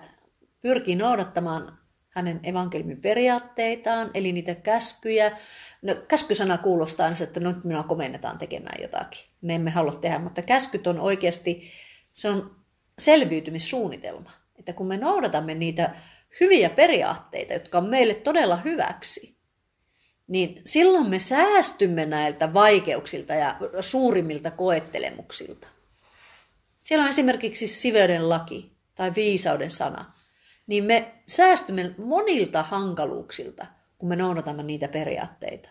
pyrkii noudattamaan hänen evankeliumin periaatteitaan, eli niitä käskyjä. No, käskysana kuulostaa aina, että nyt minua komennetaan tekemään jotakin. Me emme halua tehdä, mutta käskyt on oikeasti, se on selviytymissuunnitelma. Että kun me noudatamme niitä hyviä periaatteita, jotka on meille todella hyväksi, niin silloin me säästymme näiltä vaikeuksilta ja suurimmilta koettelemuksilta. Siellä on esimerkiksi siveyden laki tai viisauden sana. Niin me säästymme monilta hankaluuksilta, kun me noudatamme niitä periaatteita.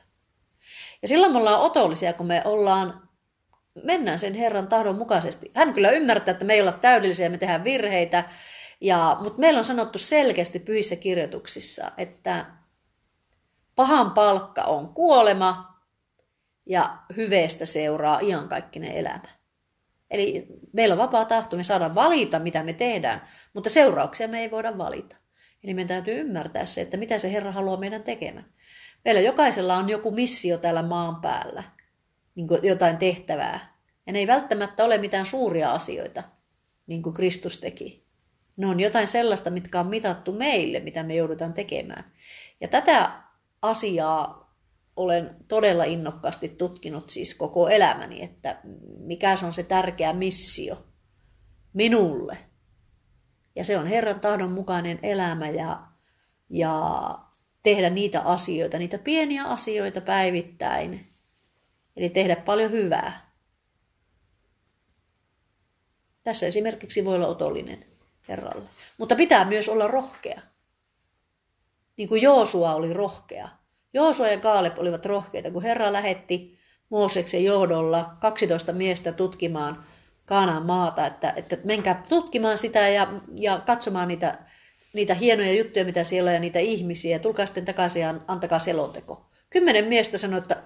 Ja silloin me ollaan otollisia, kun me ollaan, mennään sen Herran tahdon mukaisesti. Hän kyllä ymmärtää, että me ei olla täydellisiä, me tehdään virheitä, ja, mutta meillä on sanottu selkeästi pyhissä kirjoituksissa, että pahan palkka on kuolema ja hyveestä seuraa iankaikkinen elämä. Eli meillä on vapaa tahto, me saadaan valita, mitä me tehdään, mutta seurauksia me ei voida valita. Eli meidän täytyy ymmärtää se, että mitä se Herra haluaa meidän tekemään. Meillä jokaisella on joku missio täällä maan päällä, niin jotain tehtävää. Ja ne ei välttämättä ole mitään suuria asioita, niin kuin Kristus teki. Ne on jotain sellaista, mitkä on mitattu meille, mitä me joudutaan tekemään. Ja tätä asiaa olen todella innokkaasti tutkinut siis koko elämäni, että mikä se on se tärkeä missio minulle. Ja se on Herran tahdon mukainen elämä ja, ja tehdä niitä asioita, niitä pieniä asioita päivittäin. Eli tehdä paljon hyvää. Tässä esimerkiksi voi olla otollinen Herralle. Mutta pitää myös olla rohkea. Niin kuin Joosua oli rohkea Joosua ja Kaalep olivat rohkeita, kun Herra lähetti Mooseksen johdolla 12 miestä tutkimaan Kaanaan maata, että, että menkää tutkimaan sitä ja, ja katsomaan niitä, niitä hienoja juttuja, mitä siellä on ja niitä ihmisiä. Tulkaa sitten takaisin ja antakaa selonteko. Kymmenen miestä sanoi, että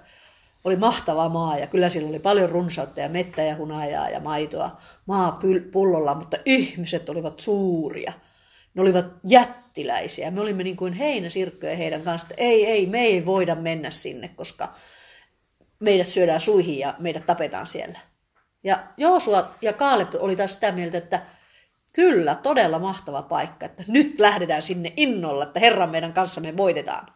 oli mahtava maa ja kyllä siellä oli paljon runsautta ja mettä ja hunajaa ja maitoa maa pullolla, mutta ihmiset olivat suuria. Ne olivat jättiä jättiläisiä. Me olimme niin kuin heinäsirkkoja heidän kanssa, että ei, ei, me ei voida mennä sinne, koska meidät syödään suihin ja meidät tapetaan siellä. Ja Joosua ja Kaalep oli taas sitä mieltä, että kyllä, todella mahtava paikka, että nyt lähdetään sinne innolla, että Herran meidän kanssa me voitetaan.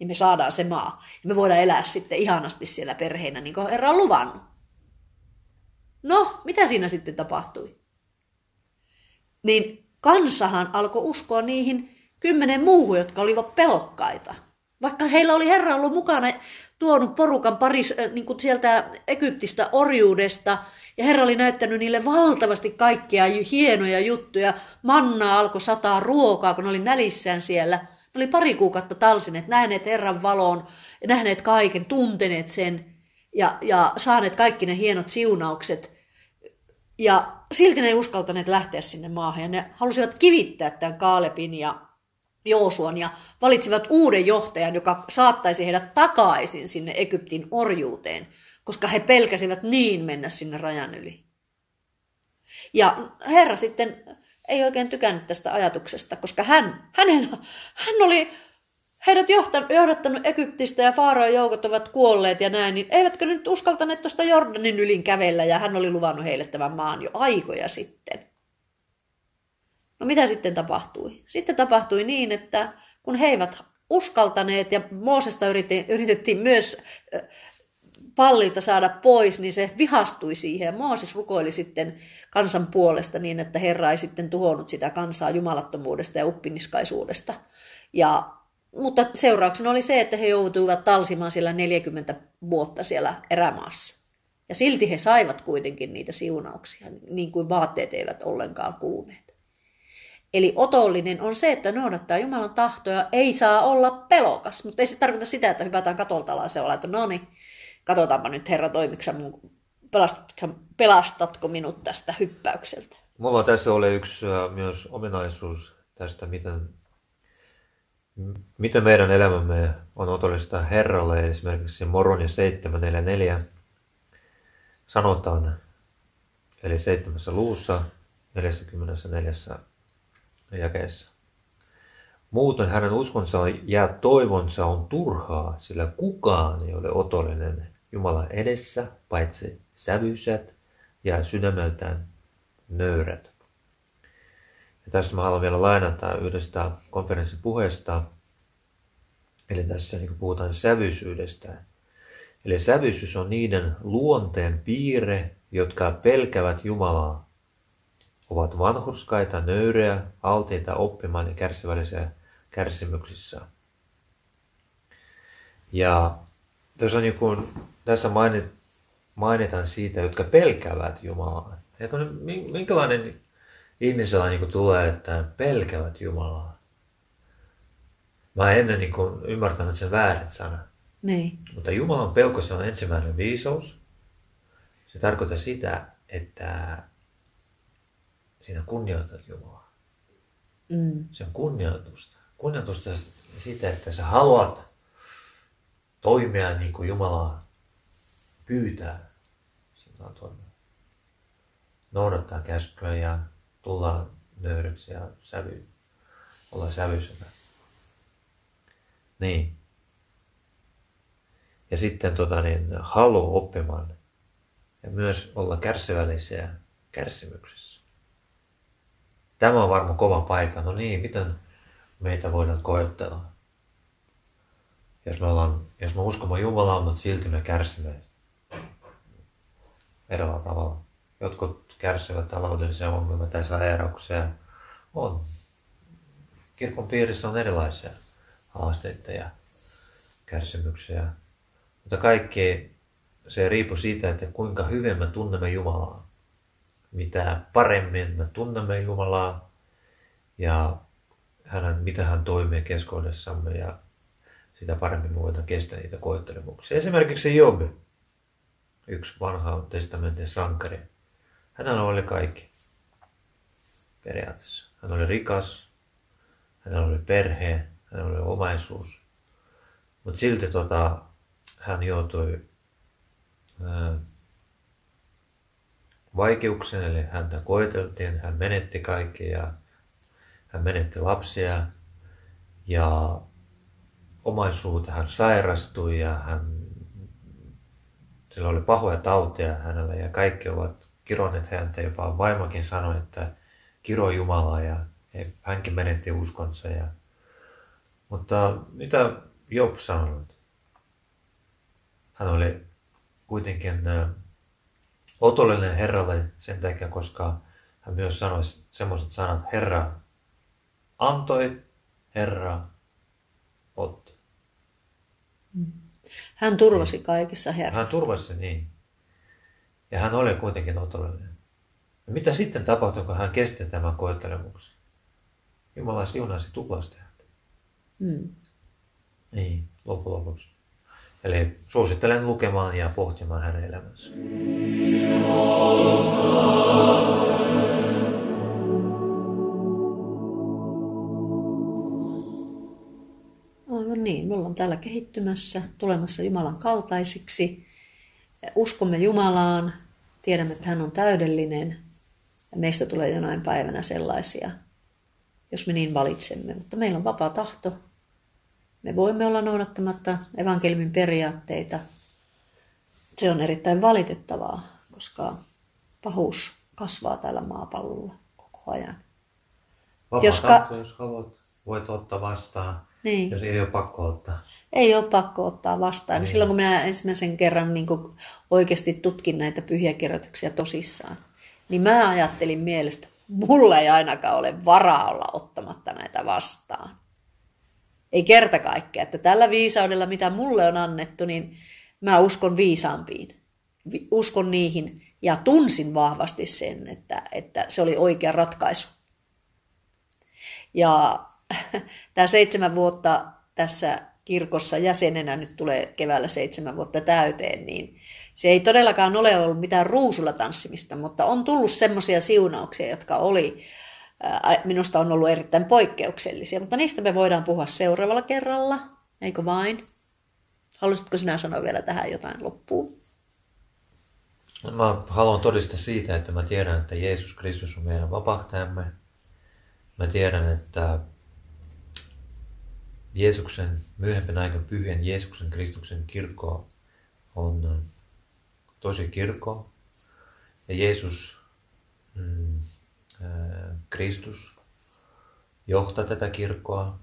Ja me saadaan se maa. Ja me voidaan elää sitten ihanasti siellä perheinä, niin kuin Herra on luvannut. No, mitä siinä sitten tapahtui? Niin kansahan alkoi uskoa niihin kymmenen muuhun, jotka olivat pelokkaita. Vaikka heillä oli Herra ollut mukana tuonut porukan paris, niin kuin sieltä Egyptistä orjuudesta, ja Herra oli näyttänyt niille valtavasti kaikkia hienoja juttuja. Manna alkoi sataa ruokaa, kun ne oli nälissään siellä. Ne oli pari kuukautta talsineet, nähneet Herran valon, nähneet kaiken, tunteneet sen ja, ja saaneet kaikki ne hienot siunaukset. Ja silti ne ei uskaltaneet lähteä sinne maahan ja ne halusivat kivittää tämän Kaalepin ja Joosuan ja valitsivat uuden johtajan, joka saattaisi heidät takaisin sinne Egyptin orjuuteen, koska he pelkäsivät niin mennä sinne rajan yli. Ja Herra sitten ei oikein tykännyt tästä ajatuksesta, koska hän, hänen, hän oli heidät johdattanut Egyptistä ja Faarojen joukot ovat kuolleet ja näin, niin eivätkö nyt uskaltaneet tuosta Jordanin ylin kävellä ja hän oli luvannut heille tämän maan jo aikoja sitten. No mitä sitten tapahtui? Sitten tapahtui niin, että kun he eivät uskaltaneet ja Moosesta yritettiin myös pallilta saada pois, niin se vihastui siihen. Ja Mooses rukoili sitten kansan puolesta niin, että Herra ei sitten tuhonnut sitä kansaa jumalattomuudesta ja uppiniskaisuudesta. Ja, mutta seurauksena oli se, että he joutuivat talsimaan siellä 40 vuotta siellä erämaassa. Ja silti he saivat kuitenkin niitä siunauksia, niin kuin vaatteet eivät ollenkaan kuluneet. Eli otollinen on se, että noudattaa Jumalan tahtoja, ei saa olla pelokas. Mutta ei se tarkoita sitä, että hypätään katolta ja ollaan, että no niin, katsotaanpa nyt Herra toimiksa mun, pelastatko, pelastatko minut tästä hyppäykseltä. Mulla tässä oli yksi äh, myös ominaisuus tästä, miten, miten meidän elämämme on otollista Herralle. Esimerkiksi Moroni 744 sanotaan, eli seitsemässä luussa 44 jakeessa. Muuten hänen uskonsa ja toivonsa on turhaa, sillä kukaan ei ole otollinen Jumalan edessä, paitsi sävyisät ja sydämeltään nöyrät. Ja tässä mä haluan vielä lainata yhdestä konferenssipuheesta. Eli tässä niin puhutaan sävyisyydestä. Eli sävyisyys on niiden luonteen piirre, jotka pelkävät Jumalaa ovat vanhurskaita, nöyreä, alteita oppimaan ja kärsivällisiä kärsimyksissä. Ja tässä, on niin kuin, tässä mainit, mainitaan siitä, jotka pelkäävät Jumalaa. Että minkälainen ihmisellä niin tulee, että pelkävät Jumalaa? Mä en ennen niin kuin ymmärtänyt sen väärin sana. Niin. Mutta Jumalan pelko se on ensimmäinen viisous. Se tarkoittaa sitä, että sinä kunnioitat Jumalaa. Mm. Se on kunnioitusta. Kunnioitusta sitä, että sä haluat toimia niin kuin Jumala pyytää sinua toimia. Noudattaa käskyä ja tulla nöyryksi ja sävy, olla sävyisenä. Niin. Ja sitten tota, niin, halu oppimaan ja myös olla kärsivällisiä kärsimyksessä. Tämä on varmaan kova paikka. No niin, miten meitä voidaan koetella? Jos me, ollaan, jos me uskomme Jumalaan, mutta silti me kärsimme eräällä tavalla. Jotkut kärsivät taloudellisia ongelmia tai sairauksia. On. Kirkon piirissä on erilaisia haasteita ja kärsimyksiä. Mutta kaikki se riippuu siitä, että kuinka hyvin me tunnemme Jumalaa mitä paremmin me tunnemme Jumalaa ja hänen, mitä hän toimii keskuudessamme ja sitä paremmin me voidaan kestää niitä koettelemuksia. Esimerkiksi Job, yksi vanha testamentin sankari. Hänellä oli kaikki periaatteessa. Hän oli rikas, hänellä oli perhe, hänellä oli omaisuus. Mutta silti tota, hän joutui ää, vaikeuksien, eli häntä koeteltiin, hän menetti kaikki ja hän menetti lapsia, Ja omaisuuteen hän sairastui ja hän, sillä oli pahoja tauteja hänellä ja kaikki ovat kironeet häntä. Jopa vaimokin sanoi, että kiro Jumalaa ja hänkin menetti uskonsa. Ja, mutta mitä Job sanoi? Hän oli kuitenkin otollinen Herralle sen takia, koska hän myös sanoi semmoiset sanat, Herra antoi, Herra otti. Hän turvasi kaikissa Herra. Hän turvasi niin. Ja hän oli kuitenkin otollinen. Ja mitä sitten tapahtui, kun hän kesti tämän koettelemuksen? Jumala siunasi tuplasti häntä. Mm. Niin, loppujen lopuksi. Eli suosittelen lukemaan ja pohtimaan hänen elämänsä. Aivan niin, me ollaan täällä kehittymässä, tulemassa Jumalan kaltaisiksi. Uskomme Jumalaan, tiedämme, että hän on täydellinen ja meistä tulee jonain päivänä sellaisia, jos me niin valitsemme. Mutta meillä on vapaa tahto, me voimme olla noudattamatta evankeliumin periaatteita. Se on erittäin valitettavaa, koska pahuus kasvaa tällä maapallolla koko ajan. Vapaa jos, ka- jos haluat, voit ottaa vastaan, niin. jos ei ole pakko ottaa. Ei ole pakko ottaa vastaan. Niin. Silloin kun minä ensimmäisen kerran niin oikeasti tutkin näitä pyhiä kirjoituksia tosissaan, niin mä ajattelin mielestä, mulla ei ainakaan ole varaa olla ottamatta näitä vastaan ei kerta kaikkea, että tällä viisaudella, mitä mulle on annettu, niin mä uskon viisaampiin. Uskon niihin ja tunsin vahvasti sen, että, että se oli oikea ratkaisu. Ja tämä seitsemän vuotta tässä kirkossa jäsenenä nyt tulee keväällä seitsemän vuotta täyteen, niin se ei todellakaan ole ollut mitään ruusulla tanssimista, mutta on tullut semmoisia siunauksia, jotka oli minusta on ollut erittäin poikkeuksellisia, mutta niistä me voidaan puhua seuraavalla kerralla, eikö vain? Haluaisitko sinä sanoa vielä tähän jotain loppuun? Mä haluan todistaa siitä, että mä tiedän, että Jeesus Kristus on meidän vapahtajamme. Mä tiedän, että Jeesuksen, myöhempän aikana pyhien Jeesuksen Kristuksen kirkko on tosi kirkko. Ja Jeesus Kristus johtaa tätä kirkkoa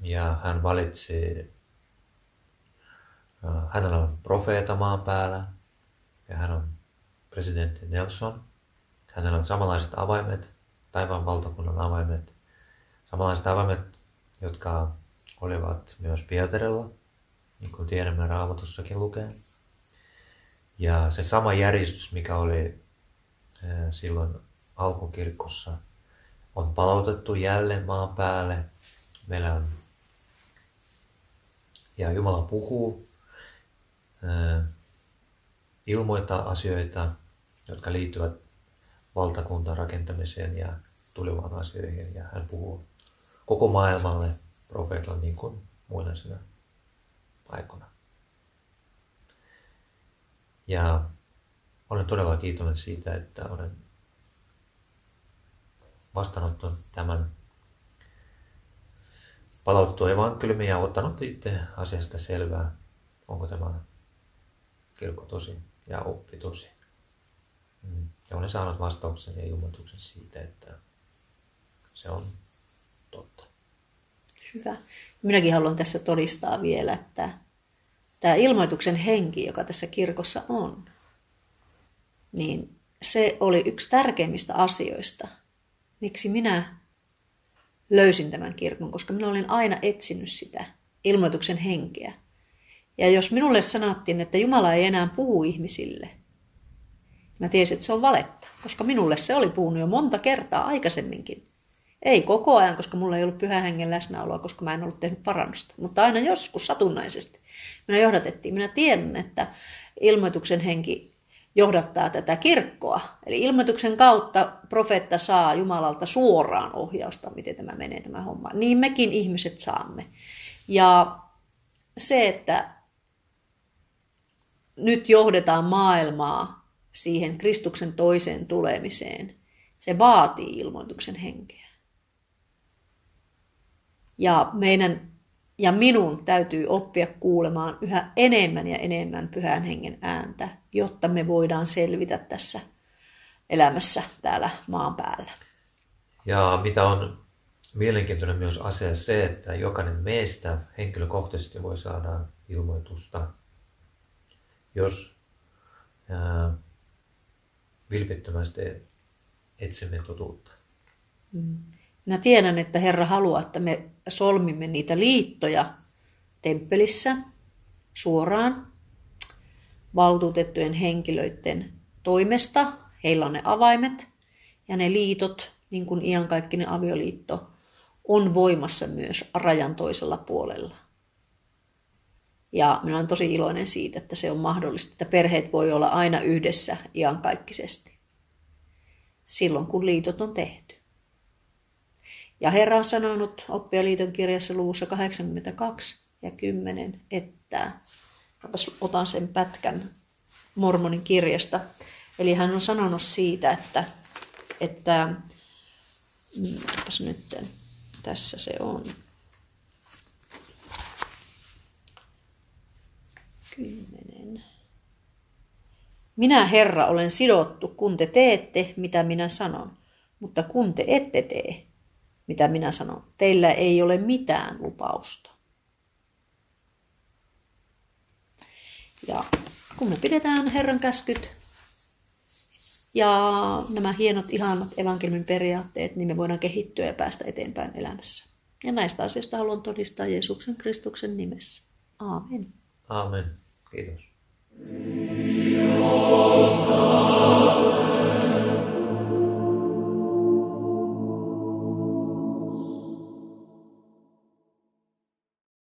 ja hän valitsi, hänellä on profeeta maan päällä ja hän on presidentti Nelson. Hänellä on samanlaiset avaimet, taivaan valtakunnan avaimet, samanlaiset avaimet, jotka olivat myös Pietarilla, niin kuin tiedämme raamatussakin lukee. Ja se sama järjestys, mikä oli silloin alkukirkossa on palautettu jälleen maan päälle. Meillä on, ja Jumala puhuu, ilmoittaa asioita, jotka liittyvät valtakunnan rakentamiseen ja tulevaan asioihin. Ja hän puhuu koko maailmalle profeetalla niin kuin muinaisena aikana. Ja olen todella kiitollinen siitä, että olen vastaanottanut tämän palautettu evankeliumi ja ottanut itse asiasta selvää, onko tämä kirkko tosi ja oppi tosi. Mm. Ja olen saanut vastauksen ja ilmoituksen siitä, että se on totta. Hyvä. Minäkin haluan tässä todistaa vielä, että tämä ilmoituksen henki, joka tässä kirkossa on, niin se oli yksi tärkeimmistä asioista, miksi minä löysin tämän kirkon, koska minä olin aina etsinyt sitä ilmoituksen henkeä. Ja jos minulle sanottiin, että Jumala ei enää puhu ihmisille, mä tiesin, että se on valetta, koska minulle se oli puhunut jo monta kertaa aikaisemminkin. Ei koko ajan, koska mulla ei ollut pyhän hengen läsnäoloa, koska mä en ollut tehnyt parannusta, mutta aina joskus satunnaisesti. Minä johdatettiin. Minä tiedän, että ilmoituksen henki johdattaa tätä kirkkoa. Eli ilmoituksen kautta profeetta saa Jumalalta suoraan ohjausta, miten tämä menee tämä homma. Niin mekin ihmiset saamme. Ja se, että nyt johdetaan maailmaa siihen Kristuksen toiseen tulemiseen, se vaatii ilmoituksen henkeä. Ja meidän ja minun täytyy oppia kuulemaan yhä enemmän ja enemmän pyhän hengen ääntä, jotta me voidaan selvitä tässä elämässä täällä maan päällä. Ja mitä on mielenkiintoinen myös asia se, että jokainen meistä henkilökohtaisesti voi saada ilmoitusta, jos ää, vilpittömästi etsimme totuutta. Mm. Minä tiedän, että Herra haluaa, että me solmimme niitä liittoja temppelissä suoraan valtuutettujen henkilöiden toimesta. Heillä on ne avaimet ja ne liitot, niin kuin iankaikkinen avioliitto, on voimassa myös rajan toisella puolella. Ja minä olen tosi iloinen siitä, että se on mahdollista, että perheet voi olla aina yhdessä iankaikkisesti. Silloin, kun liitot on tehty. Ja Herra on sanonut oppialiiton kirjassa luvussa 82 ja 10, että otan sen pätkän mormonin kirjasta. Eli hän on sanonut siitä, että, että mm, nyt tässä se on. Kymmenen. Minä, Herra, olen sidottu, kun te teette, mitä minä sanon. Mutta kun te ette tee, mitä minä sanon, teillä ei ole mitään lupausta. Ja kun me pidetään Herran käskyt ja nämä hienot, ihanat evankelmin periaatteet, niin me voidaan kehittyä ja päästä eteenpäin elämässä. Ja näistä asioista haluan todistaa Jeesuksen Kristuksen nimessä. Aamen. Aamen. Kiitos. Kiitos.